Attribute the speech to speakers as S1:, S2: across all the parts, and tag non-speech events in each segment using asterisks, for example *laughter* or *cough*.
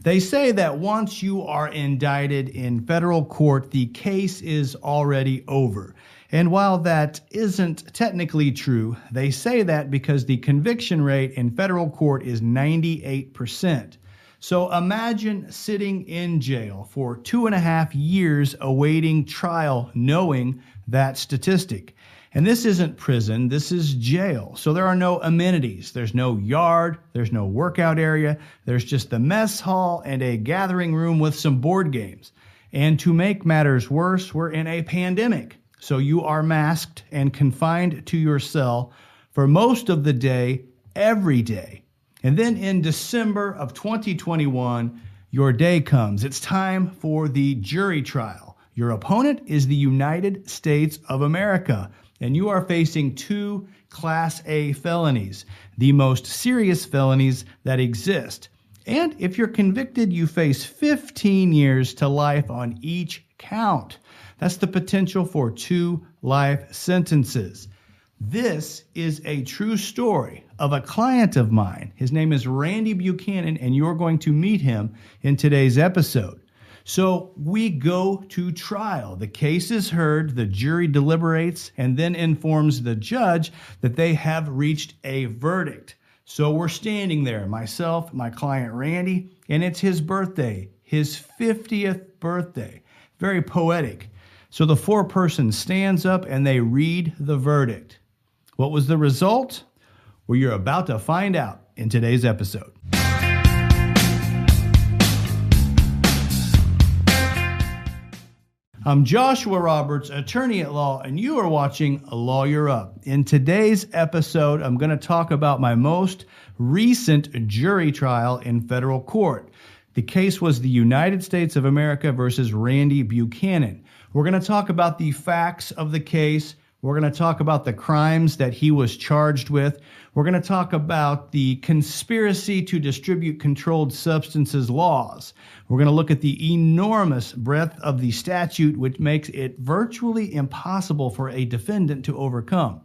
S1: They say that once you are indicted in federal court, the case is already over. And while that isn't technically true, they say that because the conviction rate in federal court is 98%. So imagine sitting in jail for two and a half years awaiting trial, knowing that statistic. And this isn't prison, this is jail. So there are no amenities. There's no yard, there's no workout area, there's just the mess hall and a gathering room with some board games. And to make matters worse, we're in a pandemic. So you are masked and confined to your cell for most of the day, every day. And then in December of 2021, your day comes. It's time for the jury trial. Your opponent is the United States of America and you are facing two Class A felonies, the most serious felonies that exist. And if you're convicted, you face 15 years to life on each count. That's the potential for two life sentences. This is a true story of a client of mine. His name is Randy Buchanan, and you're going to meet him in today's episode. So we go to trial. The case is heard, the jury deliberates, and then informs the judge that they have reached a verdict. So we're standing there, myself, my client Randy, and it's his birthday, his 50th birthday. Very poetic. So the foreperson stands up and they read the verdict. What was the result? Well, you're about to find out in today's episode. I'm Joshua Roberts, attorney at law, and you are watching Lawyer Up. In today's episode, I'm going to talk about my most recent jury trial in federal court. The case was the United States of America versus Randy Buchanan. We're going to talk about the facts of the case. We're going to talk about the crimes that he was charged with. We're going to talk about the conspiracy to distribute controlled substances laws. We're going to look at the enormous breadth of the statute, which makes it virtually impossible for a defendant to overcome.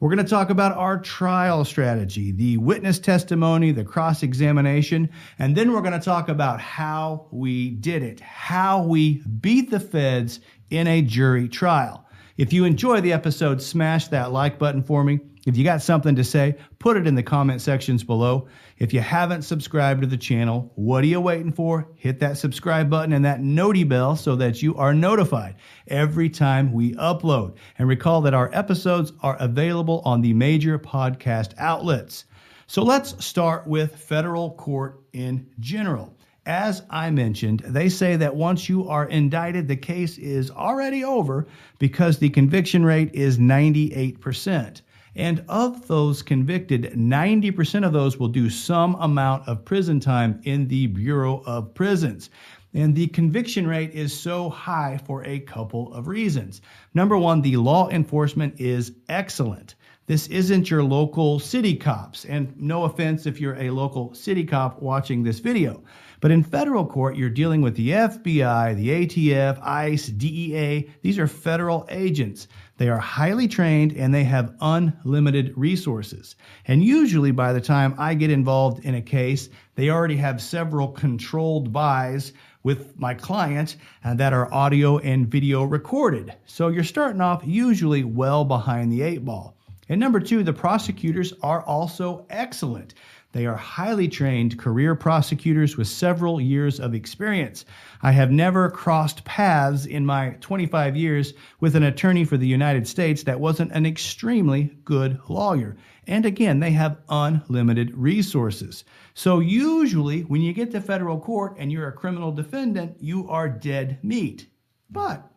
S1: We're going to talk about our trial strategy, the witness testimony, the cross examination, and then we're going to talk about how we did it, how we beat the feds in a jury trial. If you enjoy the episode, smash that like button for me. If you got something to say, put it in the comment sections below. If you haven't subscribed to the channel, what are you waiting for? Hit that subscribe button and that noti bell so that you are notified every time we upload. And recall that our episodes are available on the major podcast outlets. So let's start with federal court in general. As I mentioned, they say that once you are indicted, the case is already over because the conviction rate is 98%. And of those convicted, 90% of those will do some amount of prison time in the Bureau of Prisons. And the conviction rate is so high for a couple of reasons. Number one, the law enforcement is excellent. This isn't your local city cops. And no offense if you're a local city cop watching this video. But in federal court, you're dealing with the FBI, the ATF, ICE, DEA. These are federal agents. They are highly trained and they have unlimited resources. And usually, by the time I get involved in a case, they already have several controlled buys with my client uh, that are audio and video recorded. So you're starting off usually well behind the eight ball. And number two, the prosecutors are also excellent. They are highly trained career prosecutors with several years of experience. I have never crossed paths in my 25 years with an attorney for the United States that wasn't an extremely good lawyer. And again, they have unlimited resources. So usually when you get to federal court and you're a criminal defendant, you are dead meat. But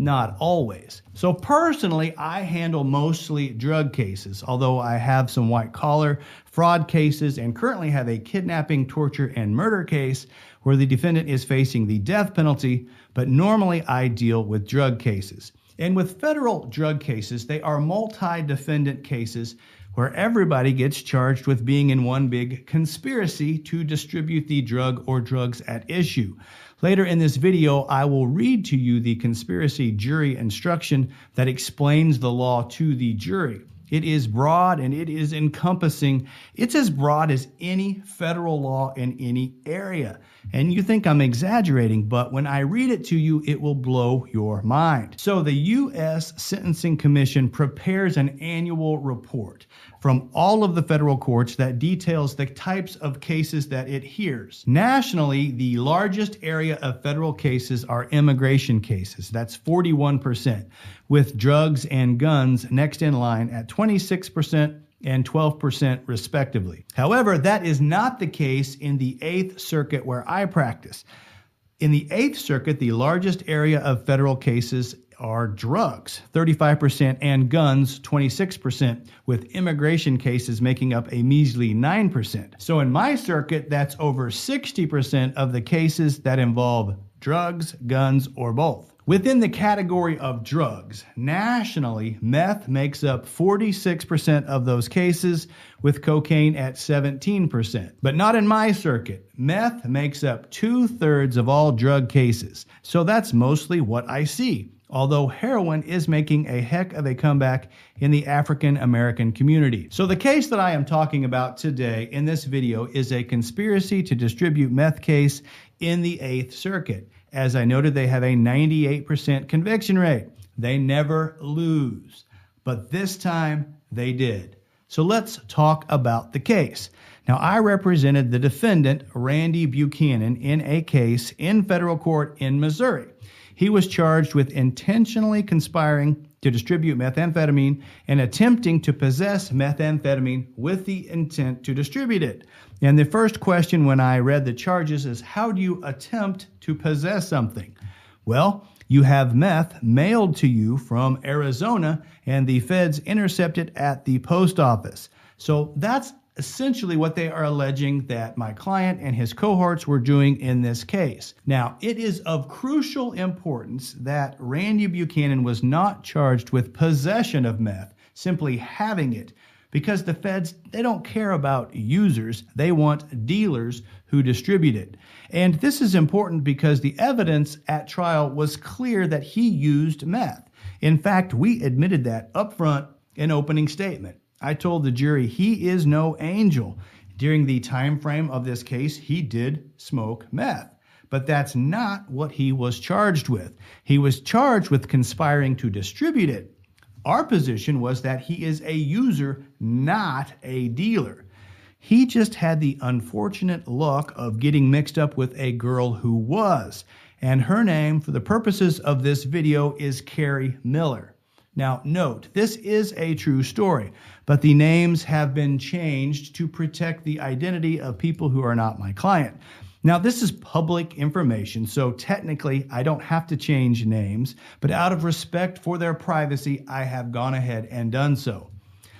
S1: not always. So, personally, I handle mostly drug cases, although I have some white collar fraud cases and currently have a kidnapping, torture, and murder case where the defendant is facing the death penalty, but normally I deal with drug cases. And with federal drug cases, they are multi defendant cases where everybody gets charged with being in one big conspiracy to distribute the drug or drugs at issue. Later in this video, I will read to you the conspiracy jury instruction that explains the law to the jury. It is broad and it is encompassing. It's as broad as any federal law in any area. And you think I'm exaggerating, but when I read it to you, it will blow your mind. So, the U.S. Sentencing Commission prepares an annual report from all of the federal courts that details the types of cases that it hears. Nationally, the largest area of federal cases are immigration cases. That's 41%, with drugs and guns next in line at 26% and 12% respectively. However, that is not the case in the Eighth Circuit where I practice. In the Eighth Circuit, the largest area of federal cases are drugs, 35%, and guns, 26%, with immigration cases making up a measly 9%. So in my circuit, that's over 60% of the cases that involve drugs, guns, or both. Within the category of drugs, nationally, meth makes up 46% of those cases, with cocaine at 17%. But not in my circuit. Meth makes up two thirds of all drug cases. So that's mostly what I see although heroin is making a heck of a comeback in the African American community. So, the case that I am talking about today in this video is a conspiracy to distribute meth case in the Eighth Circuit. As I noted, they have a 98% conviction rate. They never lose. But this time they did. So let's talk about the case. Now, I represented the defendant, Randy Buchanan, in a case in federal court in Missouri. He was charged with intentionally conspiring to distribute methamphetamine and attempting to possess methamphetamine with the intent to distribute it. And the first question when I read the charges is how do you attempt to possess something? Well, you have meth mailed to you from Arizona and the feds intercept it at the post office. So that's essentially what they are alleging that my client and his cohorts were doing in this case. Now, it is of crucial importance that Randy Buchanan was not charged with possession of meth, simply having it, because the feds, they don't care about users, they want dealers who distribute it. And this is important because the evidence at trial was clear that he used meth. In fact, we admitted that up front in opening statement. I told the jury he is no angel. During the time frame of this case, he did smoke meth. But that's not what he was charged with. He was charged with conspiring to distribute it. Our position was that he is a user, not a dealer. He just had the unfortunate luck of getting mixed up with a girl who was. And her name, for the purposes of this video, is Carrie Miller. Now, note, this is a true story, but the names have been changed to protect the identity of people who are not my client. Now, this is public information, so technically I don't have to change names, but out of respect for their privacy, I have gone ahead and done so.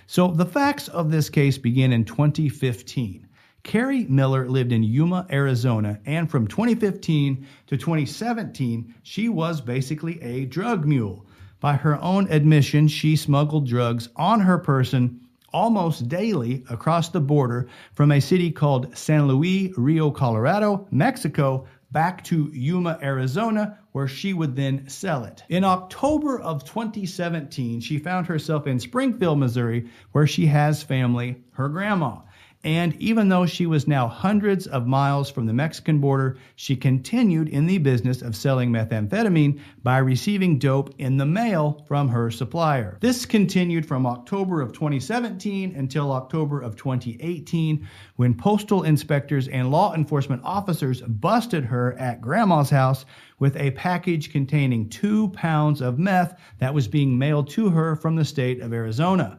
S1: So, the facts of this case begin in 2015. Carrie Miller lived in Yuma, Arizona, and from 2015 to 2017, she was basically a drug mule. By her own admission, she smuggled drugs on her person almost daily across the border from a city called San Luis Rio Colorado, Mexico, back to Yuma, Arizona, where she would then sell it. In October of 2017, she found herself in Springfield, Missouri, where she has family, her grandma. And even though she was now hundreds of miles from the Mexican border, she continued in the business of selling methamphetamine by receiving dope in the mail from her supplier. This continued from October of 2017 until October of 2018 when postal inspectors and law enforcement officers busted her at grandma's house with a package containing two pounds of meth that was being mailed to her from the state of Arizona.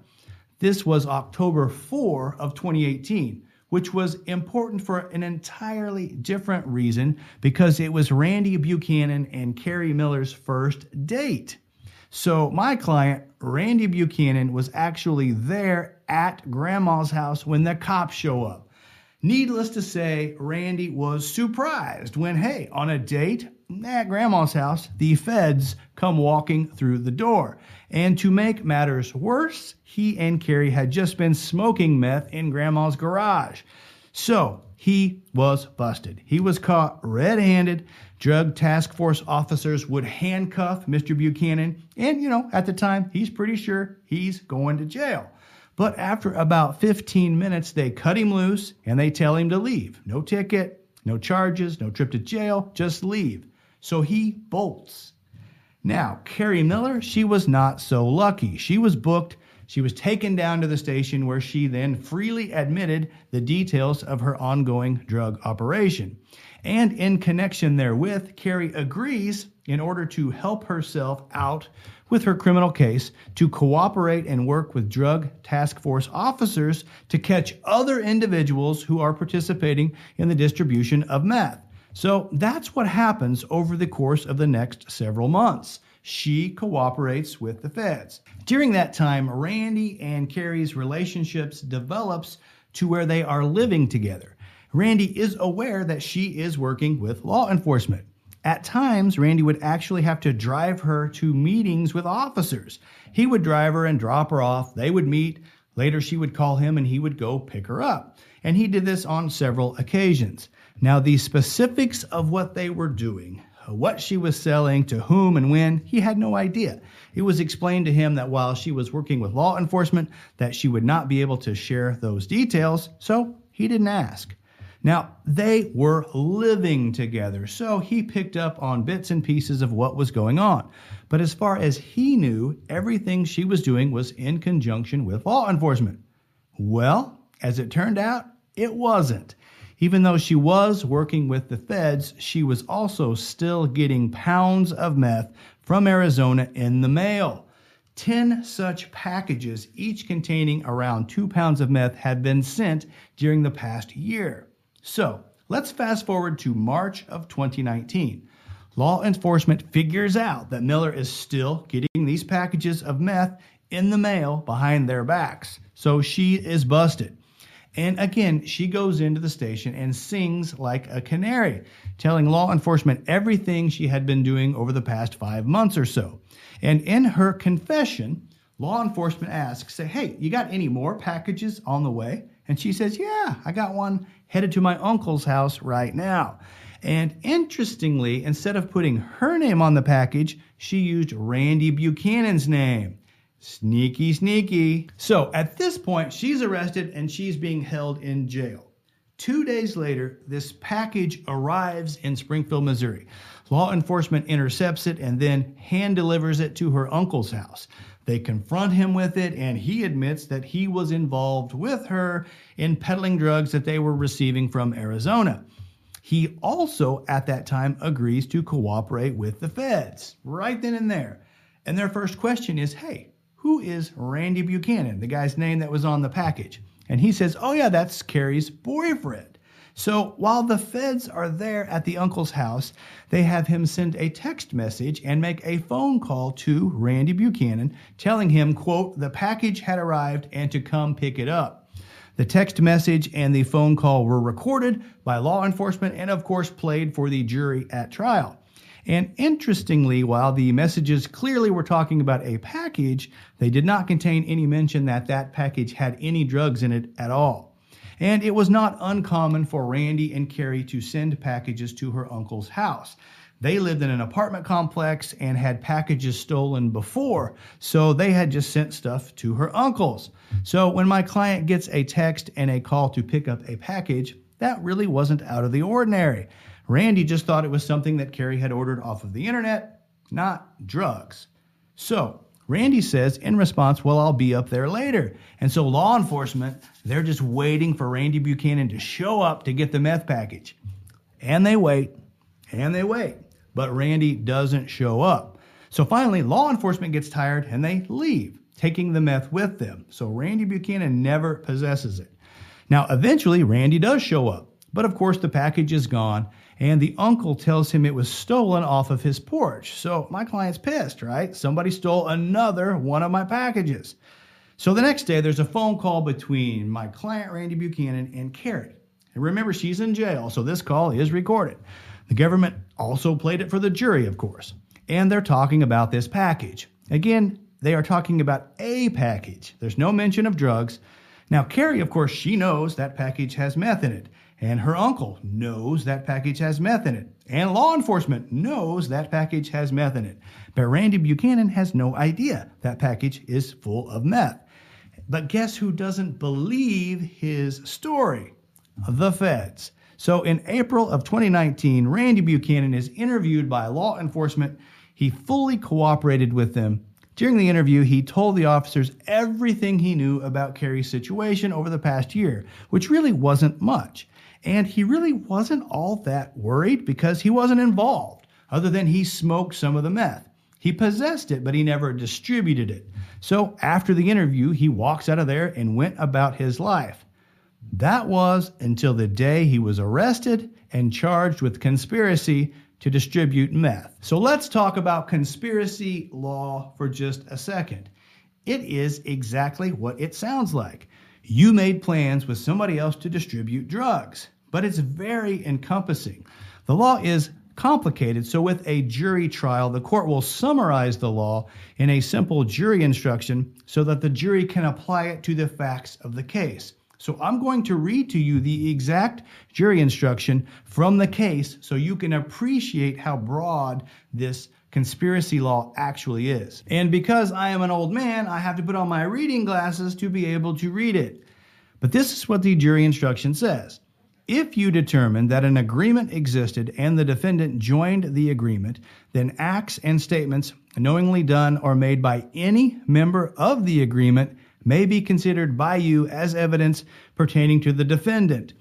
S1: This was October 4 of 2018, which was important for an entirely different reason because it was Randy Buchanan and Carrie Miller's first date. So my client, Randy Buchanan, was actually there at grandma's house when the cops show up. Needless to say, Randy was surprised when, hey, on a date, at grandma's house, the feds come walking through the door. And to make matters worse, he and Carrie had just been smoking meth in grandma's garage. So he was busted. He was caught red handed. Drug task force officers would handcuff Mr. Buchanan. And, you know, at the time, he's pretty sure he's going to jail. But after about 15 minutes, they cut him loose and they tell him to leave. No ticket, no charges, no trip to jail, just leave. So he bolts. Now, Carrie Miller, she was not so lucky. She was booked. She was taken down to the station where she then freely admitted the details of her ongoing drug operation. And in connection therewith, Carrie agrees, in order to help herself out with her criminal case, to cooperate and work with drug task force officers to catch other individuals who are participating in the distribution of meth. So that's what happens over the course of the next several months. She cooperates with the feds. During that time, Randy and Carrie's relationships develops to where they are living together. Randy is aware that she is working with law enforcement. At times, Randy would actually have to drive her to meetings with officers. He would drive her and drop her off. They would meet. Later, she would call him and he would go pick her up. And he did this on several occasions. Now, the specifics of what they were doing, what she was selling, to whom and when, he had no idea. It was explained to him that while she was working with law enforcement, that she would not be able to share those details, so he didn't ask. Now, they were living together, so he picked up on bits and pieces of what was going on. But as far as he knew, everything she was doing was in conjunction with law enforcement. Well, as it turned out, it wasn't. Even though she was working with the feds, she was also still getting pounds of meth from Arizona in the mail. 10 such packages, each containing around 2 pounds of meth, had been sent during the past year. So let's fast forward to March of 2019. Law enforcement figures out that Miller is still getting these packages of meth in the mail behind their backs. So she is busted. And again, she goes into the station and sings like a canary, telling law enforcement everything she had been doing over the past five months or so. And in her confession, law enforcement asks, say, Hey, you got any more packages on the way? And she says, Yeah, I got one headed to my uncle's house right now. And interestingly, instead of putting her name on the package, she used Randy Buchanan's name. Sneaky, sneaky. So at this point, she's arrested and she's being held in jail. Two days later, this package arrives in Springfield, Missouri. Law enforcement intercepts it and then hand delivers it to her uncle's house. They confront him with it, and he admits that he was involved with her in peddling drugs that they were receiving from Arizona. He also, at that time, agrees to cooperate with the feds right then and there. And their first question is hey, who is Randy Buchanan, the guy's name that was on the package? And he says, Oh, yeah, that's Carrie's boyfriend. So while the feds are there at the uncle's house, they have him send a text message and make a phone call to Randy Buchanan, telling him, quote, the package had arrived and to come pick it up. The text message and the phone call were recorded by law enforcement and, of course, played for the jury at trial. And interestingly, while the messages clearly were talking about a package, they did not contain any mention that that package had any drugs in it at all. And it was not uncommon for Randy and Carrie to send packages to her uncle's house. They lived in an apartment complex and had packages stolen before, so they had just sent stuff to her uncle's. So when my client gets a text and a call to pick up a package, that really wasn't out of the ordinary. Randy just thought it was something that Carrie had ordered off of the internet, not drugs. So Randy says in response, Well, I'll be up there later. And so law enforcement, they're just waiting for Randy Buchanan to show up to get the meth package. And they wait, and they wait. But Randy doesn't show up. So finally, law enforcement gets tired and they leave, taking the meth with them. So Randy Buchanan never possesses it. Now, eventually, Randy does show up. But of course, the package is gone, and the uncle tells him it was stolen off of his porch. So my client's pissed, right? Somebody stole another one of my packages. So the next day, there's a phone call between my client, Randy Buchanan, and Carrie. And remember, she's in jail, so this call is recorded. The government also played it for the jury, of course. And they're talking about this package. Again, they are talking about a package. There's no mention of drugs. Now, Carrie, of course, she knows that package has meth in it. And her uncle knows that package has meth in it. And law enforcement knows that package has meth in it. But Randy Buchanan has no idea that package is full of meth. But guess who doesn't believe his story? The feds. So in April of 2019, Randy Buchanan is interviewed by law enforcement. He fully cooperated with them. During the interview, he told the officers everything he knew about Carrie's situation over the past year, which really wasn't much. And he really wasn't all that worried because he wasn't involved, other than he smoked some of the meth. He possessed it, but he never distributed it. So after the interview, he walks out of there and went about his life. That was until the day he was arrested and charged with conspiracy to distribute meth. So let's talk about conspiracy law for just a second. It is exactly what it sounds like. You made plans with somebody else to distribute drugs, but it's very encompassing. The law is complicated. So, with a jury trial, the court will summarize the law in a simple jury instruction so that the jury can apply it to the facts of the case. So, I'm going to read to you the exact jury instruction from the case so you can appreciate how broad this conspiracy law actually is. And because I am an old man, I have to put on my reading glasses to be able to read it. But this is what the jury instruction says. If you determine that an agreement existed and the defendant joined the agreement, then acts and statements knowingly done or made by any member of the agreement may be considered by you as evidence pertaining to the defendant,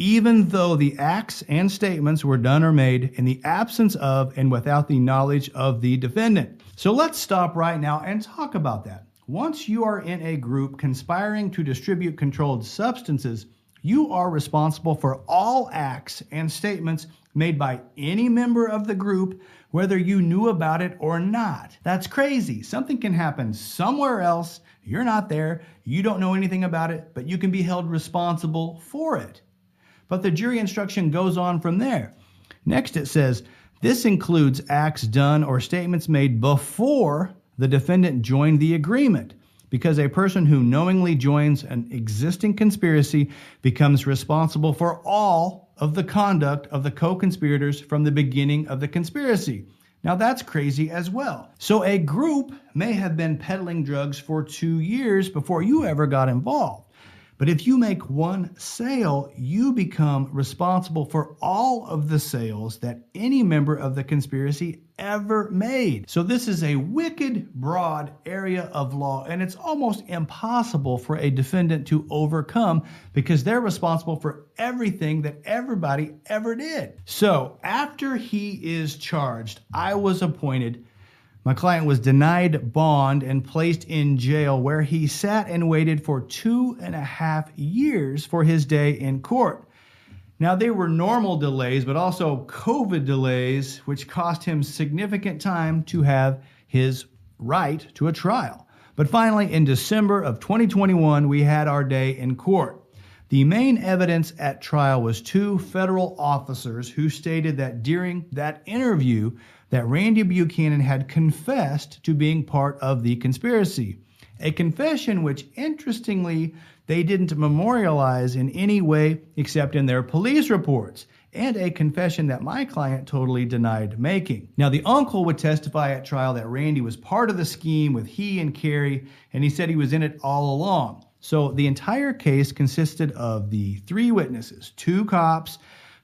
S1: even though the acts and statements were done or made in the absence of and without the knowledge of the defendant. So let's stop right now and talk about that. Once you are in a group conspiring to distribute controlled substances, you are responsible for all acts and statements made by any member of the group, whether you knew about it or not. That's crazy. Something can happen somewhere else. You're not there. You don't know anything about it, but you can be held responsible for it. But the jury instruction goes on from there. Next, it says this includes acts done or statements made before the defendant joined the agreement because a person who knowingly joins an existing conspiracy becomes responsible for all of the conduct of the co conspirators from the beginning of the conspiracy. Now, that's crazy as well. So, a group may have been peddling drugs for two years before you ever got involved. But if you make one sale, you become responsible for all of the sales that any member of the conspiracy ever made. So this is a wicked broad area of law, and it's almost impossible for a defendant to overcome because they're responsible for everything that everybody ever did. So after he is charged, I was appointed my client was denied bond and placed in jail where he sat and waited for two and a half years for his day in court. Now, they were normal delays, but also COVID delays, which cost him significant time to have his right to a trial. But finally, in December of 2021, we had our day in court. The main evidence at trial was two federal officers who stated that during that interview, that Randy Buchanan had confessed to being part of the conspiracy. A confession which, interestingly, they didn't memorialize in any way except in their police reports, and a confession that my client totally denied making. Now, the uncle would testify at trial that Randy was part of the scheme with he and Carrie, and he said he was in it all along. So the entire case consisted of the three witnesses, two cops,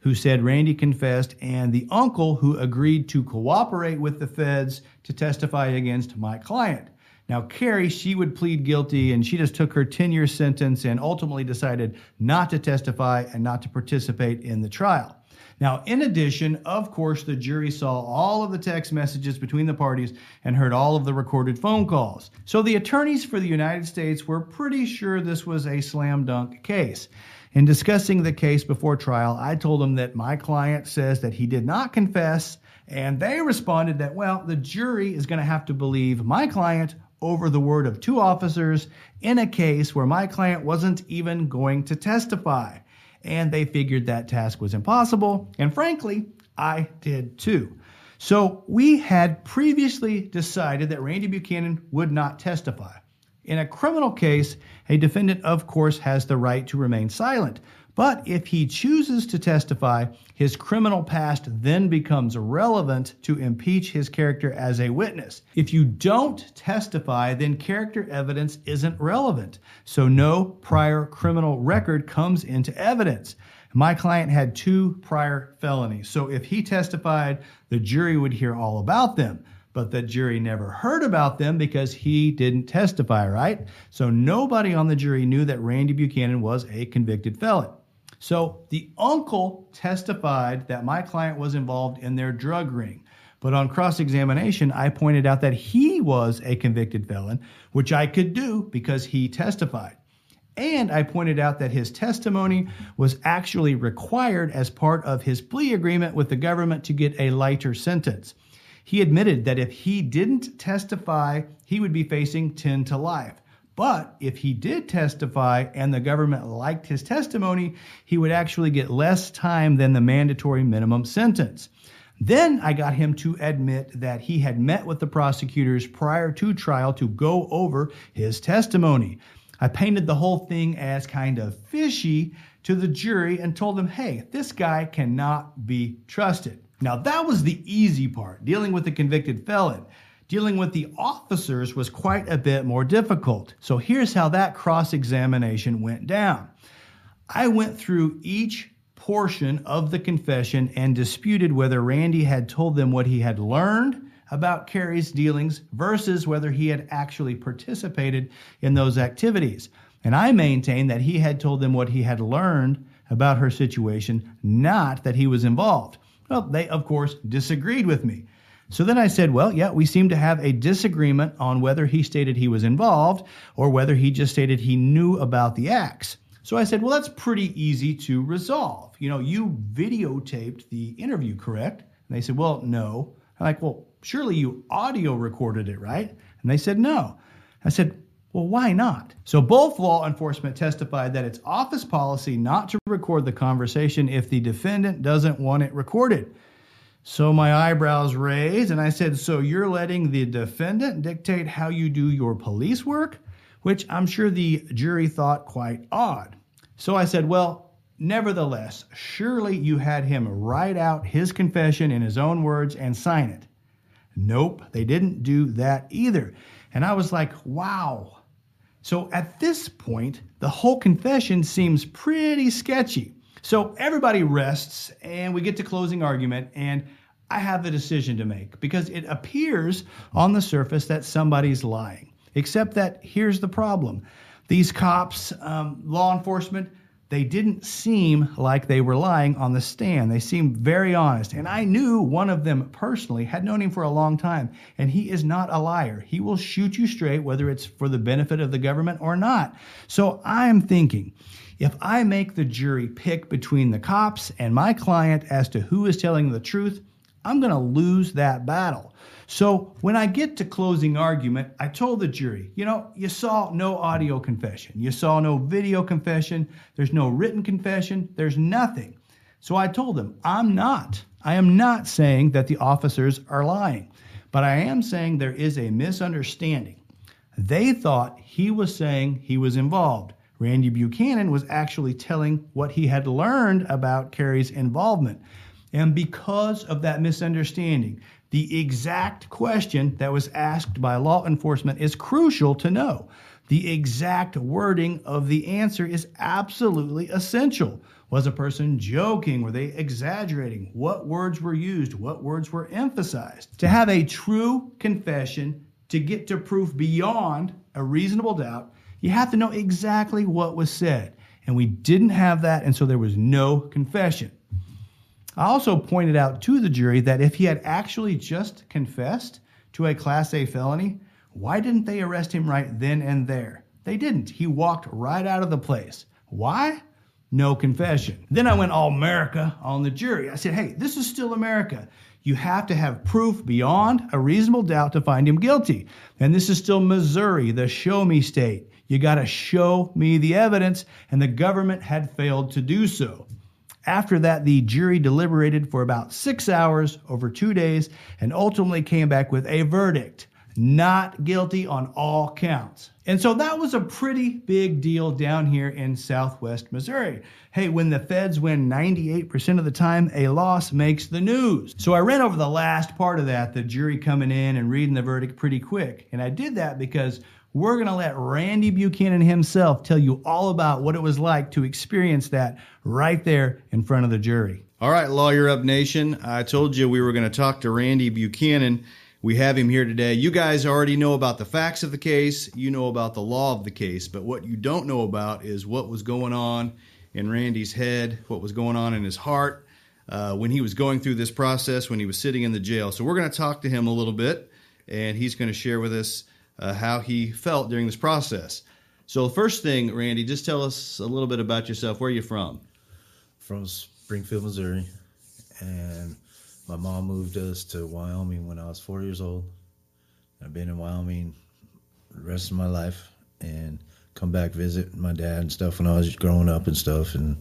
S1: who said Randy confessed, and the uncle who agreed to cooperate with the feds to testify against my client. Now, Carrie, she would plead guilty and she just took her 10 year sentence and ultimately decided not to testify and not to participate in the trial. Now, in addition, of course, the jury saw all of the text messages between the parties and heard all of the recorded phone calls. So the attorneys for the United States were pretty sure this was a slam dunk case. In discussing the case before trial, I told them that my client says that he did not confess, and they responded that, well, the jury is going to have to believe my client over the word of two officers in a case where my client wasn't even going to testify. And they figured that task was impossible, and frankly, I did too. So we had previously decided that Randy Buchanan would not testify. In a criminal case, a defendant, of course, has the right to remain silent. But if he chooses to testify, his criminal past then becomes relevant to impeach his character as a witness. If you don't testify, then character evidence isn't relevant. So no prior criminal record comes into evidence. My client had two prior felonies. So if he testified, the jury would hear all about them but the jury never heard about them because he didn't testify, right? So nobody on the jury knew that Randy Buchanan was a convicted felon. So the uncle testified that my client was involved in their drug ring. But on cross examination, I pointed out that he was a convicted felon, which I could do because he testified. And I pointed out that his testimony was actually required as part of his plea agreement with the government to get a lighter sentence. He admitted that if he didn't testify, he would be facing 10 to life. But if he did testify and the government liked his testimony, he would actually get less time than the mandatory minimum sentence. Then I got him to admit that he had met with the prosecutors prior to trial to go over his testimony. I painted the whole thing as kind of fishy to the jury and told them, hey, this guy cannot be trusted. Now, that was the easy part, dealing with the convicted felon. Dealing with the officers was quite a bit more difficult. So here's how that cross examination went down. I went through each portion of the confession and disputed whether Randy had told them what he had learned about Carrie's dealings versus whether he had actually participated in those activities. And I maintained that he had told them what he had learned about her situation, not that he was involved. Well, they, of course, disagreed with me. So then I said, well, yeah, we seem to have a disagreement on whether he stated he was involved or whether he just stated he knew about the acts. So I said, well, that's pretty easy to resolve. You know, you videotaped the interview, correct? And they said, well, no. I'm like, well, surely you audio recorded it, right? And they said, no. I said, well, why not? So both law enforcement testified that it's office policy not to record the conversation if the defendant doesn't want it recorded. So my eyebrows raised, and I said, So you're letting the defendant dictate how you do your police work? Which I'm sure the jury thought quite odd. So I said, Well, nevertheless, surely you had him write out his confession in his own words and sign it. Nope, they didn't do that either. And I was like, Wow, so at this point, the whole confession seems pretty sketchy. So everybody rests, and we get to closing argument, and I have a decision to make because it appears on the surface that somebody's lying. Except that here's the problem these cops, um, law enforcement, they didn't seem like they were lying on the stand. They seemed very honest. And I knew one of them personally, had known him for a long time, and he is not a liar. He will shoot you straight, whether it's for the benefit of the government or not. So I'm thinking, if I make the jury pick between the cops and my client as to who is telling the truth, I'm going to lose that battle. So when I get to closing argument, I told the jury, you know, you saw no audio confession, you saw no video confession, there's no written confession, there's nothing. So I told them, I'm not. I am not saying that the officers are lying, but I am saying there is a misunderstanding. They thought he was saying he was involved. Randy Buchanan was actually telling what he had learned about Carrie's involvement. And because of that misunderstanding, the exact question that was asked by law enforcement is crucial to know. The exact wording of the answer is absolutely essential. Was a person joking? Were they exaggerating? What words were used? What words were emphasized? To have a true confession, to get to proof beyond a reasonable doubt, you have to know exactly what was said. And we didn't have that, and so there was no confession. I also pointed out to the jury that if he had actually just confessed to a Class A felony, why didn't they arrest him right then and there? They didn't. He walked right out of the place. Why? No confession. Then I went all America on the jury. I said, hey, this is still America. You have to have proof beyond a reasonable doubt to find him guilty. And this is still Missouri, the show me state. You got to show me the evidence, and the government had failed to do so. After that, the jury deliberated for about six hours over two days and ultimately came back with a verdict
S2: not guilty on all counts. And so that was a pretty big deal down here in southwest Missouri. Hey, when the feds win 98% of the time, a loss makes the news. So I ran over the last part of that, the jury coming in and reading the verdict pretty quick. And I did that because we're going to let Randy Buchanan himself tell you all about what it was like to experience that right there in front of the jury.
S1: All right, Lawyer Up Nation. I told you we were going to talk to Randy Buchanan. We have him here today. You guys already know about the facts of the case, you know about the law of the case, but what you don't know about is what was going on in Randy's head, what was going on in his heart uh, when he was going through this process, when he was sitting in the jail. So we're going to talk to him a little bit, and he's going to share with us uh, how he felt during this process. So, first thing, Randy, just tell us a little bit about yourself. Where are you from?
S3: From Springfield, Missouri, and my mom moved us to Wyoming when I was four years old. I've been in Wyoming the rest of my life and come back visit my dad and stuff when I was growing up and stuff and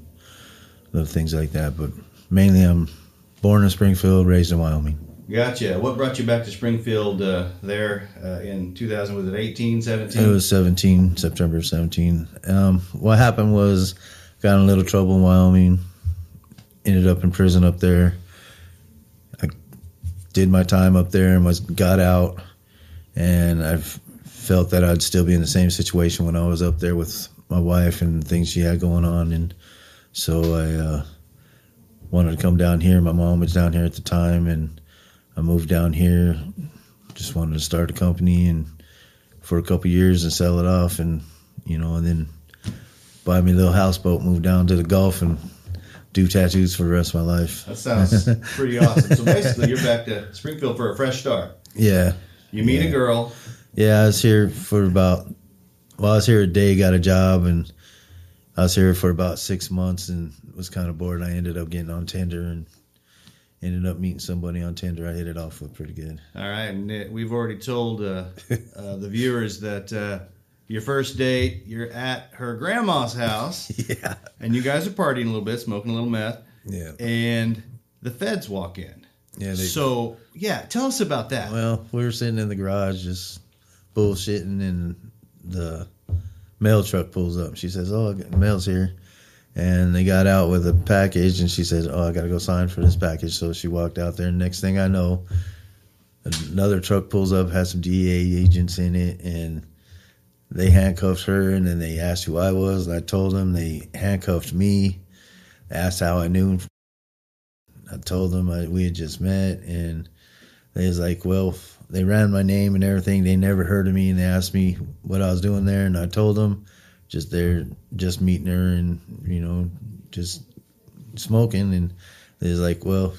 S3: little things like that. But mainly, I'm born in Springfield, raised in Wyoming.
S1: Gotcha. What brought you back to Springfield uh, there uh, in 2000? Was it 18, 17?
S3: It was 17, September 17. Um, what happened was got in a little trouble in Wyoming, ended up in prison up there I did my time up there and was got out, and I felt that I'd still be in the same situation when I was up there with my wife and things she had going on, and so I uh, wanted to come down here. My mom was down here at the time, and I moved down here. Just wanted to start a company and for a couple years and sell it off, and you know, and then buy me a little houseboat, move down to the Gulf, and do tattoos for the rest of my life.
S1: That sounds *laughs* pretty awesome. So basically, you're back to Springfield for a fresh start.
S3: Yeah.
S1: You meet
S3: yeah.
S1: a girl.
S3: Yeah, I was here for about. Well, I was here a day, got a job, and I was here for about six months, and was kind of bored. I ended up getting on Tinder and ended up meeting somebody on Tinder. I hit it off with pretty good.
S1: All right, and we've already told uh, uh, the viewers that uh, your first date, you're at her grandma's house. *laughs*
S3: Yeah.
S1: And you guys are partying a little bit, smoking a little meth.
S3: Yeah.
S1: And the feds walk in.
S3: Yeah. They,
S1: so, yeah, tell us about that.
S3: Well, we were sitting in the garage just bullshitting, and the mail truck pulls up. She says, Oh, I got mail's here. And they got out with a package, and she said, Oh, I got to go sign for this package. So she walked out there, and next thing I know, another truck pulls up, has some DEA agents in it, and they handcuffed her and then they asked who I was. And I told them they handcuffed me, asked how I knew. I told them I, we had just met and they was like, well, they ran my name and everything. They never heard of me and they asked me what I was doing there. And I told them just there, just meeting her and, you know, just smoking. And was like, well,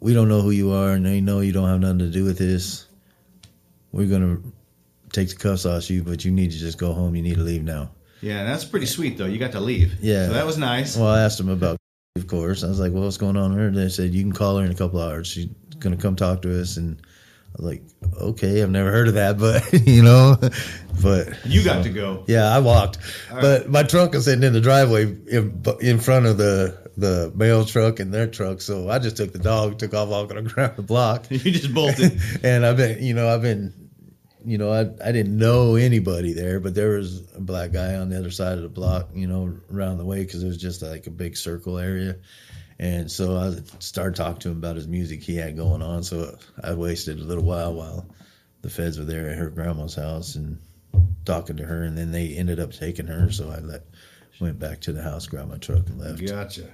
S3: we don't know who you are and they know you don't have nothing to do with this. We're going to take the cuffs off you, but you need to just go home. You need to leave now.
S1: Yeah, that's pretty sweet though. You got to leave.
S3: Yeah,
S1: so that was nice.
S3: Well, I asked them about, of course. I was like, "Well, what's going on here?" They said, "You can call her in a couple hours. She's gonna come talk to us." And like, "Okay, I've never heard of that, but *laughs* you know, but
S1: you got so, to go."
S3: Yeah, I walked, but my truck was sitting in the driveway in, in front of the the mail truck and their truck. So I just took the dog, took off walking around the block. *laughs*
S1: you just bolted. *laughs*
S3: and I've been, you know, I've been you know, I I didn't know anybody there, but there was a black guy on the other side of the block, you know, around the way because it was just like a big circle area. And so I started talking to him about his music he had going on. So I wasted a little while while the feds were there at her grandma's house and talking to her, and then they ended up taking her. So I let went back to the house, grabbed my truck, and left.
S1: Gotcha.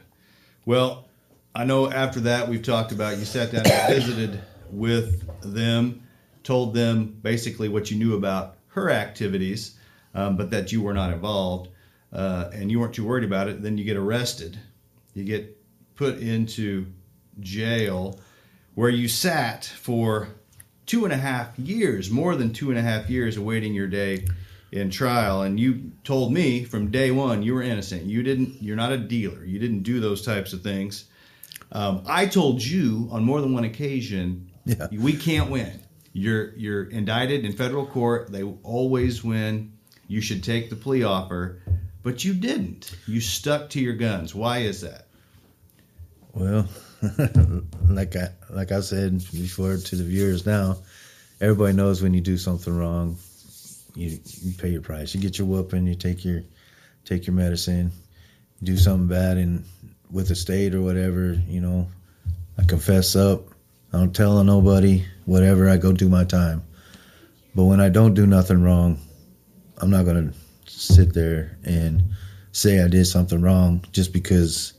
S1: Well, I know after that we've talked about you sat down and *coughs* visited with them told them basically what you knew about her activities, um, but that you were not involved, uh, and you weren't too worried about it, then you get arrested. You get put into jail where you sat for two and a half years, more than two and a half years, awaiting your day in trial. And you told me from day one you were innocent. You didn't. You're not a dealer. You didn't do those types of things. Um, I told you on more than one occasion, yeah. we can't win. You're you're indicted in federal court. They always win. You should take the plea offer, but you didn't. You stuck to your guns. Why is that?
S3: Well, *laughs* like I like I said before to the viewers now, everybody knows when you do something wrong, you, you pay your price. You get your whooping, you take your take your medicine. You do something bad and with the state or whatever, you know, I confess up. I don't tell nobody, whatever. I go do my time. But when I don't do nothing wrong, I'm not gonna sit there and say I did something wrong just because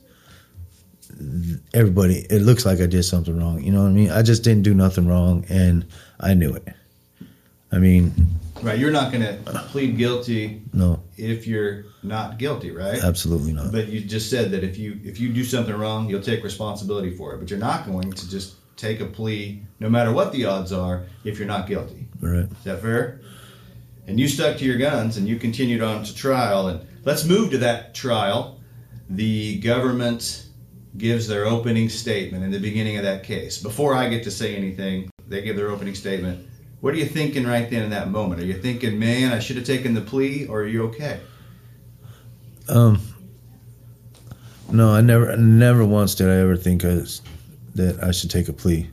S3: everybody it looks like I did something wrong. You know what I mean? I just didn't do nothing wrong and I knew it. I mean,
S1: Right, you're not going to plead guilty
S3: no,
S1: if you're not guilty, right?
S3: absolutely not.
S1: But you just said that if you if you do something wrong, you'll take responsibility for it. But you're not going to just take a plea, no matter what the odds are, if you're not guilty.
S3: Right.
S1: Is that fair? And you stuck to your guns and you continued on to trial. And let's move to that trial. The government gives their opening statement in the beginning of that case. Before I get to say anything, they give their opening statement. What are you thinking right then in that moment? Are you thinking, man, I should have taken the plea, or are you okay?
S3: Um, no, I never, never once did I ever think I that I should take a plea.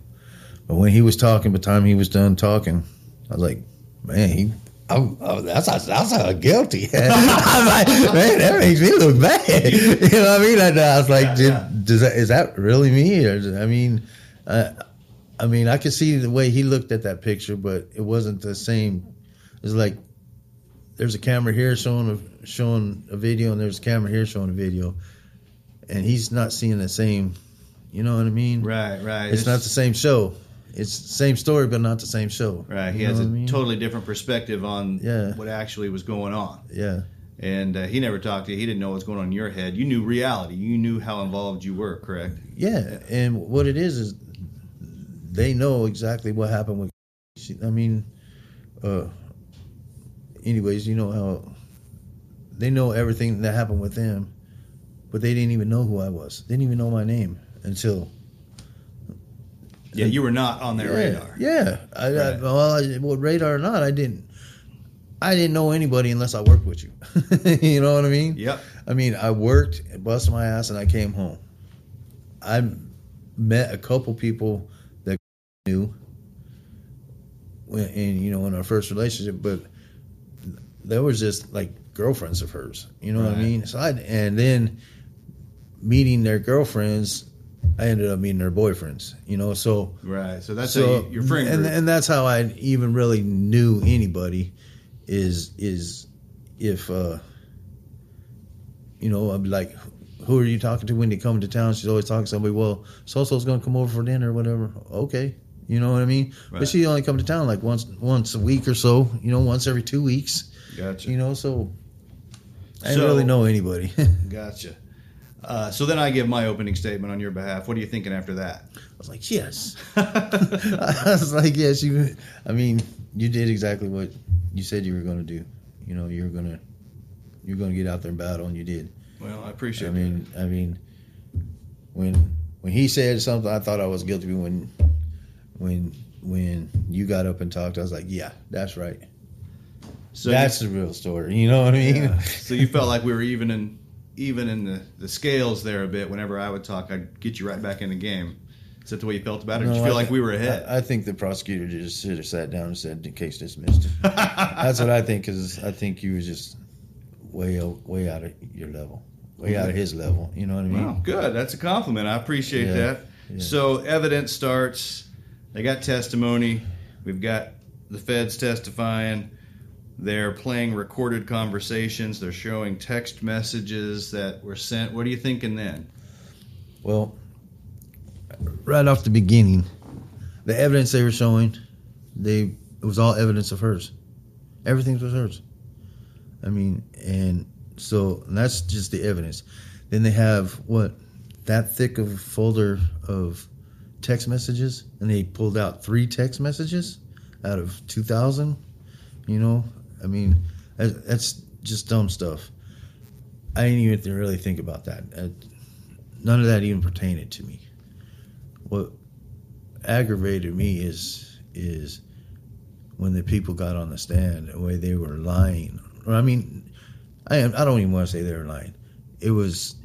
S3: But when he was talking, by the time he was done talking, I was like, man, he, I, I, that's that's a guilty. *laughs* I'm like, *laughs* man, that makes me look bad. *laughs* you know what I mean? I, I was like,
S1: Yeah,
S3: did,
S1: yeah.
S3: does that is that really me? Or I mean, uh, I mean, I could see the way he looked at that picture, but it wasn't the same. It's like there's a camera here showing a showing a video, and there's a camera here showing a video, and he's not seeing the same. You know what I mean?
S1: Right, right.
S3: It's not the same show. It's the same story, but not the same show.
S1: Right, he
S3: You
S1: has a
S3: mean?
S1: totally different perspective on
S3: Yeah.
S1: what actually was going on.
S3: Yeah,
S1: And uh, he never talked to you. He didn't know what's going on in your head. You knew reality. You knew how involved you were, correct?
S3: yeah. And what it is is they know exactly what happened with. I mean, uh, anyways, you know how they know everything that happened with them, but they didn't even know who I was. They didn't even know my name until
S1: Yeah, you were not on their
S3: yeah,
S1: radar.
S3: Yeah, I, I, well, I, well, radar or not, I didn't. I didn't know anybody unless I worked with you. *laughs* you know what I mean?
S1: Yep.
S3: I mean, I worked, busted my ass, and I came home. I met a couple people that knew, when, in you know, in our first relationship, but there was just like girlfriends of hers. You know what I mean? So I and then meeting their girlfriends, I ended up meeting their boyfriends. You know, so
S1: Right. So that's
S3: so
S1: your friend
S3: and
S1: group.
S3: and that's how I even really knew anybody is is if uh you know I'd be like who are you talking to when they come to town she's always talking to somebody well so so's gonna come over for dinner or whatever okay you know what I mean
S1: Right.
S3: but she only come to town like once once a week or so you know once every two weeks
S1: gotcha.
S3: you know so I didn't really know anybody *laughs*
S1: Gotcha. Uh, so then I give my opening statement on your behalf. What are you thinking after that?
S3: I was like yes *laughs* *laughs* I was like, yes, you. I mean, you did exactly what you said you were going to do. You know, you're gonna, you're gonna get out there and battle, and you did.
S1: Well, I appreciate
S3: I mean, I mean, when when he said something, I thought I was guilty. When when when you got up and talked, I was like, yeah, that's right.
S1: So
S3: that's the real story. You know what I mean?
S1: Yeah. so you felt like we were even in even in the, the scales there a bit. Whenever I would talk, I'd get you right back in the game. Is that the way you felt about it? Did you feel like we were ahead?
S3: I, I think the prosecutor just should have sat down and said, the "Case dismissed." *laughs* That's what I think. Because I think you was just way way out of your level, way out of his level. You know what I mean?
S1: Wow, good. That's a compliment. I appreciate
S3: Yeah,
S1: that.
S3: yeah.
S1: So evidence starts. They got testimony. We've got the feds testifying. They're playing recorded conversations. They're showing text messages that were sent. What are you thinking then?
S3: Well, right off the beginning, the evidence they were showing, they it was all evidence of hers. Everything was hers. I mean, and so and that's just the evidence. Then they have what that thick of a folder of text messages, and they pulled out three text messages out of two thousand. You know, I mean, that's just dumb stuff. I didn't even really think about that. Uh, none of that even pertained to me. What aggravated me is is when the people got on the stand the way they were lying. I mean, I I don't even want to say they were lying. It was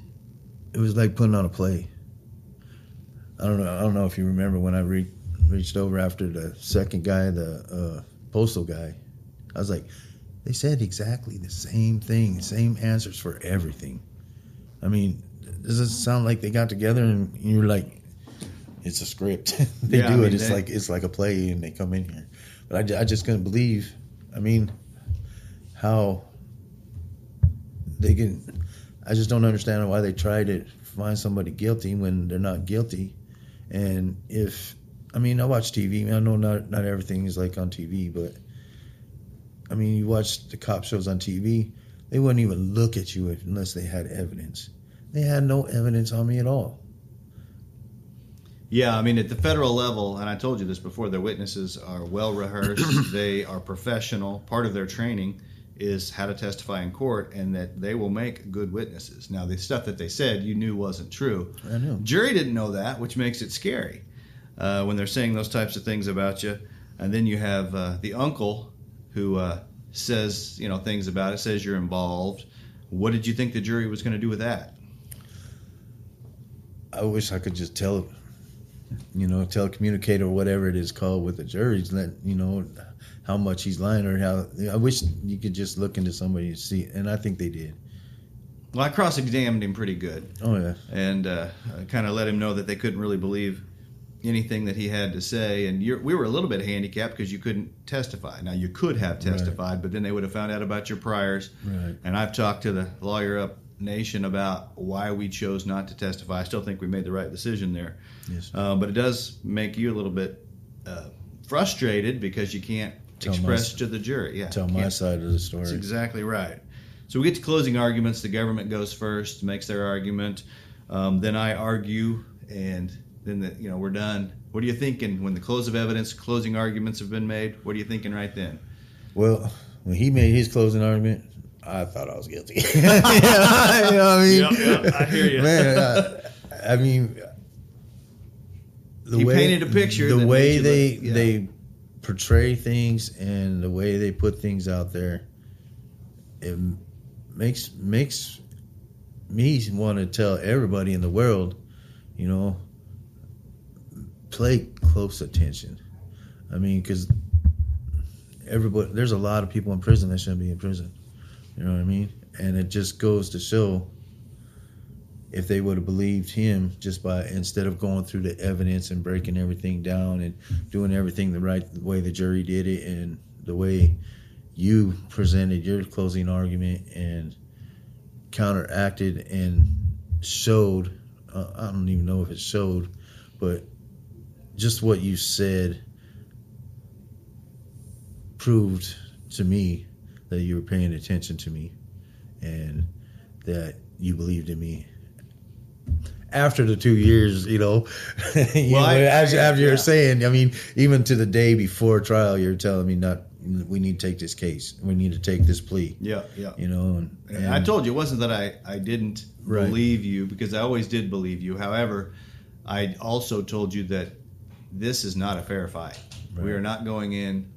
S3: it was like putting on a play. I don't know. I don't know if you remember when I read reached over after the second guy, the uh, postal guy. I was like, they said exactly the same thing, same answers for everything. I mean, does it sound like they got together and you're like, it's a script. *laughs* they
S1: Yeah, I
S3: do
S1: mean,
S3: it. It's
S1: they-
S3: like it's like a play, and they come in here. But I, I just couldn't believe. I mean, how they can. I just don't understand why they try to find somebody guilty when they're not guilty. And if I mean, I watch TV. I know not not everything is like on TV, but I mean, you watch the cop shows on TV. They wouldn't even look at you unless they had evidence. They had no evidence on me at all.
S1: Yeah, I mean, at the federal level, and I told you this before, their witnesses are well rehearsed. *coughs* they are professional. Part of their training is how to testify in court, and that they will make good witnesses. Now, the stuff that they said you knew wasn't true.
S3: I know.
S1: Jury didn't know that, which makes it scary uh, when they're saying those types of things about you. And then you have uh, the uncle who uh, says, you know, things about it, says you're involved. What did you think the jury was going to do with that?
S3: I wish I could just tell, you know, telecommunicate or whatever it is called with the juries, let you know how much he's lying or how. I wish you could just look into somebody and see, and I think they did.
S1: Well, I cross-examined him pretty good.
S3: Oh yeah,
S1: and uh, kind of let him know that they couldn't really believe anything that he had to say. And you're, we were a little bit handicapped because you couldn't testify. Now you could have testified, but then they would have found out about your priors.
S3: right.
S1: And I've talked to the lawyer up nation about why we chose not to testify. I still think we made the right decision there,
S3: Yes.
S1: uh, but it does make you a little bit uh, frustrated because you can't
S3: Tell
S1: express
S3: s-
S1: to the jury. Yeah,
S3: Tell my side of the story.
S1: that's exactly right. So we get to closing arguments. The government goes first, makes their argument. Um, then I argue, and then the, you know we're done. What are you thinking when the close of evidence, closing arguments have been made? What are you thinking right then?
S3: Well, when he made his closing argument, I thought I was guilty. *laughs* you know what I mean?
S1: Yeah, yeah, I hear you.
S3: Man, I, I mean, the
S1: He painted a picture
S3: The way they
S1: look- yeah.
S3: they portray things and the way they put things out there, it makes makes me want to tell everybody in the world, you know, play close attention. I mean, because everybody, there's a lot of people in prison that shouldn't be in prison. You know what I mean? And it just goes to show if they would have believed him just by instead of going through the evidence and breaking everything down and doing everything the right way the jury did it and the way you presented your closing argument and counteracted and showed uh, I don't even know if it showed but just what you said proved to me that you were paying attention to me and that you believed in me after the two years, you know, *laughs* you
S1: Well,
S3: know,
S1: I-
S3: as,
S1: I-
S3: after
S1: yeah.
S3: you're saying, I mean, even to the day before trial, you're telling me not, we need to take this case, we need to take this plea,
S1: Yeah, yeah.
S3: you know, and,
S1: And I told you it wasn't that I, I didn't
S3: Right.
S1: believe you because I always did believe you. However, I also told you that this is not a fair fight. We are not going in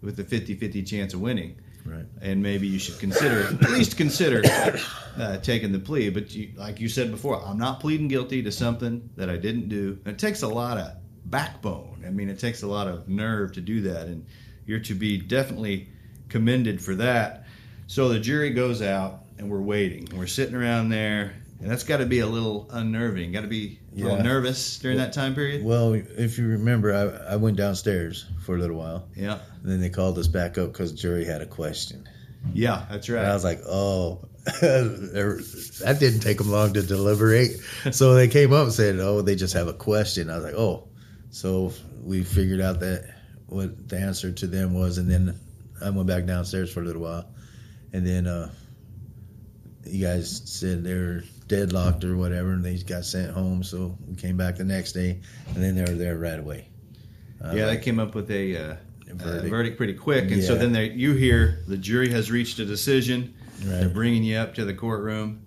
S1: with a 50 50 chance of winning.
S3: right,
S1: And maybe you should consider, at least consider uh, taking the plea. But you, like you said before, I'm not pleading guilty to something that I didn't do. And it takes a lot of backbone. I mean, it takes a lot of nerve to do that. And you're to be definitely commended for that. So the jury goes out and we're waiting. We're sitting around there. And that's got to be a little unnerving. Got to be a little
S3: Yeah.
S1: nervous during that time period.
S3: well, if you remember, I, I went downstairs for a little while,
S1: Yeah.
S3: then they called us back up because jury had a question.
S1: Yeah, that's right.
S3: And I was like, oh, *laughs* that didn't take them long to deliberate. So they came up and said, oh, they just have a question. I was like, oh. So we figured out that what the answer to them was. And then I went back downstairs for a little while. And then uh, you guys said they were deadlocked or whatever, and they got sent home. So we came back the next day, and then they were there right away. Was
S1: yeah, they came up with a, uh,
S3: A
S1: verdict.
S3: verdict.
S1: verdict pretty quick, and so then they, you hear the jury has reached a decision. They're bringing you up to the courtroom,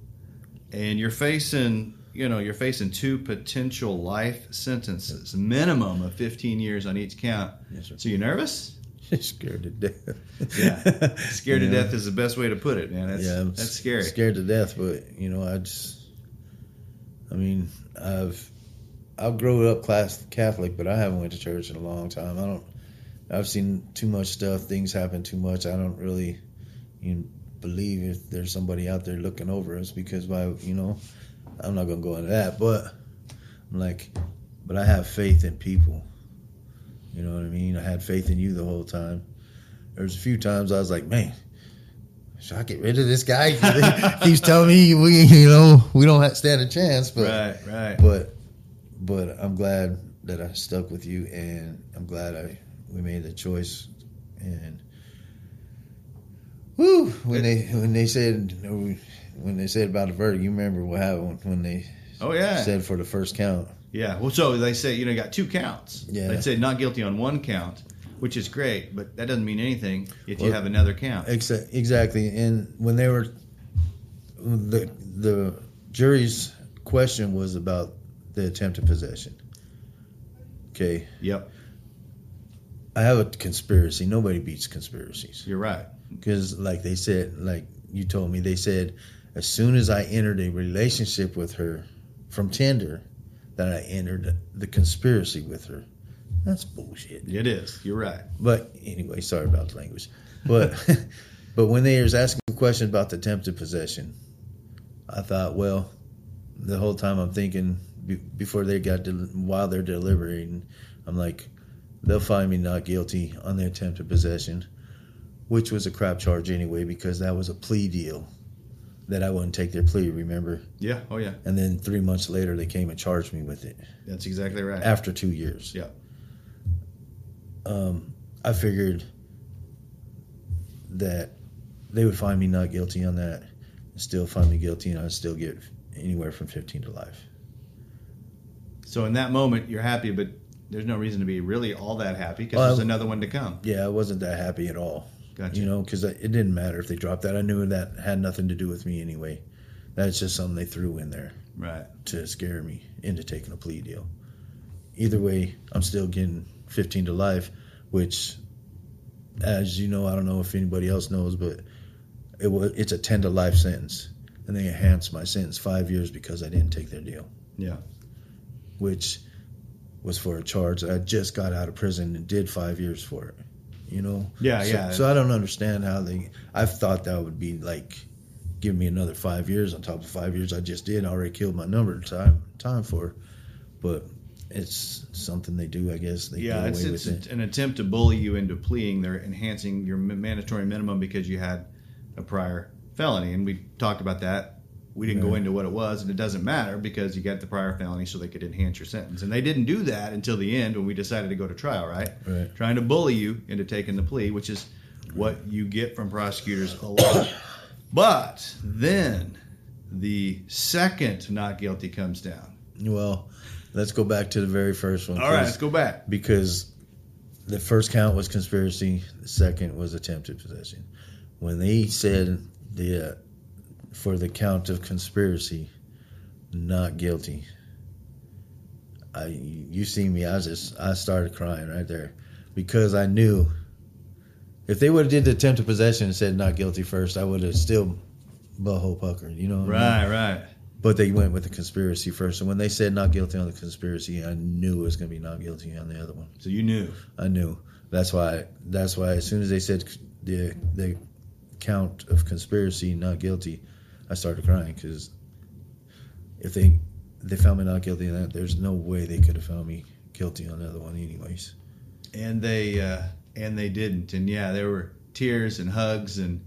S1: and you're facing, you know, you're facing two potential life sentences, minimum of 15 years on each count.
S3: Yes, sir.
S1: So you nervous?
S3: Scared to death.
S1: Yeah. *laughs* Scared to death is the best way to put it, man. That's,
S3: yeah, I'm
S1: that's scary.
S3: Scared to death, but you know, I just, I mean, I've, I've grown up class Catholic, but I haven't went to church in a long time. I don't. I've seen too much stuff. Things happen too much. I don't really you know, believe if there's somebody out there looking over us because by you know, I'm not gonna go into that. But I'm like, but I have faith in people. You know what I mean? I had faith in you the whole time. There was a few times I was like, man, should I get rid of this guy? *laughs* he keeps telling me we, you know, we don't have stand a chance. But
S1: right, right.
S3: but but I'm glad that I stuck with you, and I'm glad I we made the choice. And whoo, when they when they said when they said about the verdict, you remember what happened when they
S1: oh yeah
S3: said for the first count.
S1: Yeah. Well, so they say you know you got two counts.
S3: Yeah.
S1: They said not guilty on one count, which is great, but that doesn't mean anything if you have another count.
S3: Exa- exactly, and when they were the the jury's question was about the attempted possession. Okay,
S1: Yep.
S3: I have a conspiracy. Nobody beats conspiracies.
S1: You're right.
S3: because like they said like you told me they said as soon as i entered a relationship with her from tinder that i entered the conspiracy with her that's bullshit
S1: It is. You're right.
S3: but anyway sorry about the language but *laughs* but when they was asking a question about the attempted possession i thought well the whole time i'm thinking be, before they got to while they're deliberating i'm like they'll find me not guilty on the attempted possession which was a crap charge anyway because that was a plea deal that I wouldn't take their plea, remember?
S1: Yeah. Oh yeah.
S3: And then three months later, they came and charged me with it
S1: That's exactly right.
S3: after two years.
S1: Yeah.
S3: Um, I figured that they would find me not guilty on that, and still find me guilty, and I'd still get anywhere from 15 to life.
S1: So in that moment, you're happy, but there's no reason to be really all that happy because
S3: Well,
S1: there's another one to come.
S3: Yeah, I wasn't that happy at all.
S1: Gotcha.
S3: You know, because it didn't matter if they dropped that. I knew that had nothing to do with me anyway. That's just something they threw in there.
S1: Right.
S3: to scare me into taking a plea deal. Either way, I'm still getting 15 to life, which, as you know, I don't know if anybody else knows, but it was it's a 10 to life sentence, and they enhanced my sentence five years because I didn't take their deal,
S1: Yeah.
S3: which was for a charge I just got out of prison and did five years for it. You know?
S1: Yeah,
S3: So-
S1: yeah.
S3: So I don't understand how they. I've thought that would be like give me another five years on top of five years I just did. I already killed my number time time for, but it's something they do. I guess they
S1: Yeah,
S3: get
S1: it's,
S3: away
S1: it's
S3: with it.
S1: an attempt to bully you into pleading. They're enhancing your mandatory minimum because you had a prior felony, and we talked about that. We didn't go into what it was, and it doesn't matter because you got the prior felony, so they could enhance your sentence. And they didn't do that until the end when we decided to go to trial, right?
S3: Right.
S1: Trying to bully you into taking the plea, which is what you get from prosecutors a lot. But then the second not guilty comes down.
S3: Well, let's go back to the very first one.
S1: All right, let's go back.
S3: because the first count was conspiracy, the second was attempted possession. When they said the uh, for the count of conspiracy, not guilty. I you see me, I just I started crying right there because I knew if they would have did the attempted possession and said not guilty first, I would have still butthole pucker, you know. what I mean?
S1: Right, right.
S3: But they went with the conspiracy first, and when they said not guilty on the conspiracy, I knew it was going to be not guilty on the other one.
S1: So you knew.
S3: I knew. That's why. That's why. As soon as they said the the count of conspiracy not guilty, I started crying because if they they found me not guilty on that, there's no way they could have found me guilty on the other one, anyways.
S1: and they uh, and they didn't and yeah there were tears and hugs and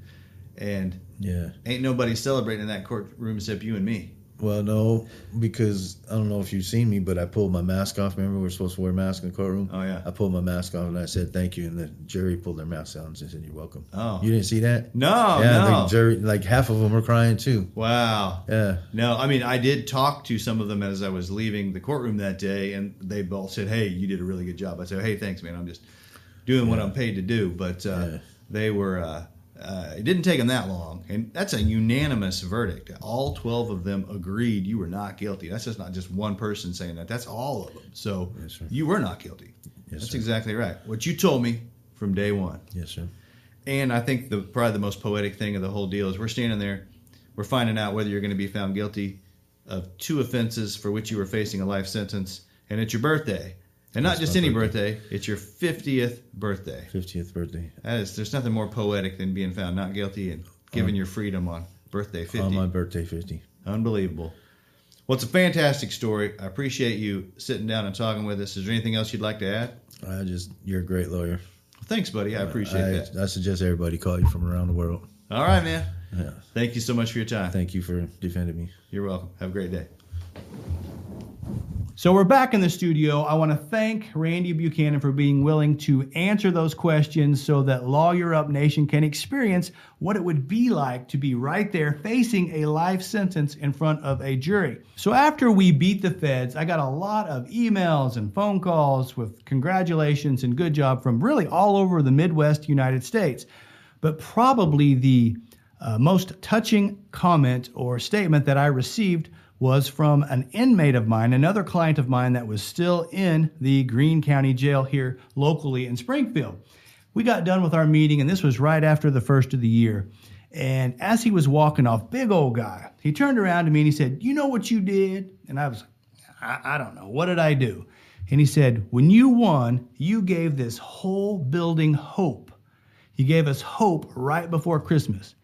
S1: and
S3: Yeah.
S1: ain't nobody celebrating in that courtroom except you and me
S3: Well, no, because I don't know if you've seen me, but I pulled my mask off. Remember, we were supposed to wear masks in the courtroom.
S1: oh yeah
S3: I pulled my mask off and I said thank you, and the jury pulled their masks out and said you're welcome.
S1: oh
S3: You didn't see that?
S1: no
S3: yeah,
S1: no
S3: the jury, like half of them were crying too.
S1: wow
S3: Yeah,
S1: no i mean i did talk to some of them as i was leaving the courtroom that day and they both said hey you did a really good job i said hey thanks man i'm just doing what i'm paid to do but uh,
S3: Yeah.
S1: they were uh, uh, it didn't take them that long, and that's a unanimous verdict. All twelve of them agreed you were not guilty. That's just not just one person saying that. That's all of them. So
S3: Yes,
S1: you were not guilty.
S3: Yes,
S1: that's
S3: sir.
S1: exactly right. What you told me from day one.
S3: yes, sir.
S1: And I think the probably the most poetic thing of the whole deal is we're standing there, we're finding out whether you're going to be found guilty of two offenses for which you were facing a life sentence,
S4: and it's your birthday. And not just any
S3: birthday.
S4: birthday, it's your 50th birthday.
S3: 50th birthday.
S4: That is, there's nothing more poetic than being found not guilty and given uh, your freedom on birthday 50.
S3: On my birthday, 50.
S4: Unbelievable. Well, it's a fantastic story. I appreciate you sitting down and talking with us. Is there anything else you'd like to add?
S3: I just, you're a great lawyer.
S4: Thanks, buddy. I uh, appreciate
S3: I,
S4: that.
S3: I suggest everybody call you from around the world.
S4: All right, man.
S3: Yeah.
S4: Thank you so much for your time.
S3: Thank you for defending me.
S4: You're welcome. Have a great day.
S1: So we're back in the studio. I want to thank Randy Buchanan for being willing to answer those questions so that Lawyer Up Nation can experience what it would be like to be right there facing a life sentence in front of a jury. So after we beat the feds, I got a lot of emails and phone calls with congratulations and good job from really all over the Midwest United States. But probably the uh, most touching comment or statement that I received was from an inmate of mine, another client of mine that was still in the Greene County Jail here locally in Springfield. We got done with our meeting, and this was right after the first of the year. And as he was walking off, big old guy, he turned around to me and he said, You know what you did? And I was like, I, I don't know. What did I do? And he said, When you won, you gave this whole building hope. You gave us hope right before Christmas.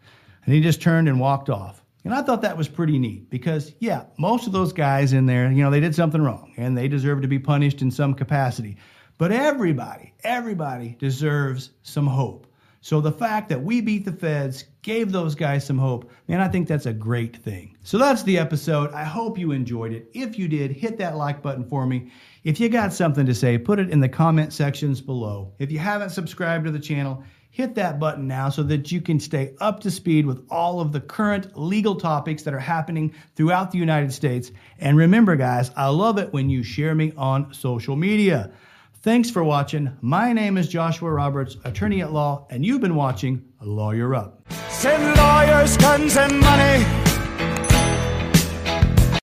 S1: And he just turned and walked off. And I thought that was pretty neat because, yeah, most of those guys in there, you know, they did something wrong and they deserve to be punished in some capacity. But everybody, everybody deserves some hope. So the fact that we beat the feds gave those guys some hope, man, I think that's a great thing. So that's the episode. I hope you enjoyed it. If you did, hit that like button for me. If you got something to say, put it in the comment sections below. If you haven't subscribed to the channel, hit that button now so that you can stay up to speed with all of the current legal topics that are happening throughout the United States. And remember, guys, I love it when you share me on social media. Thanks for watching. My name is Joshua Roberts, attorney at law, and you've been watching Lawyer Up.
S5: Send lawyers, guns, and money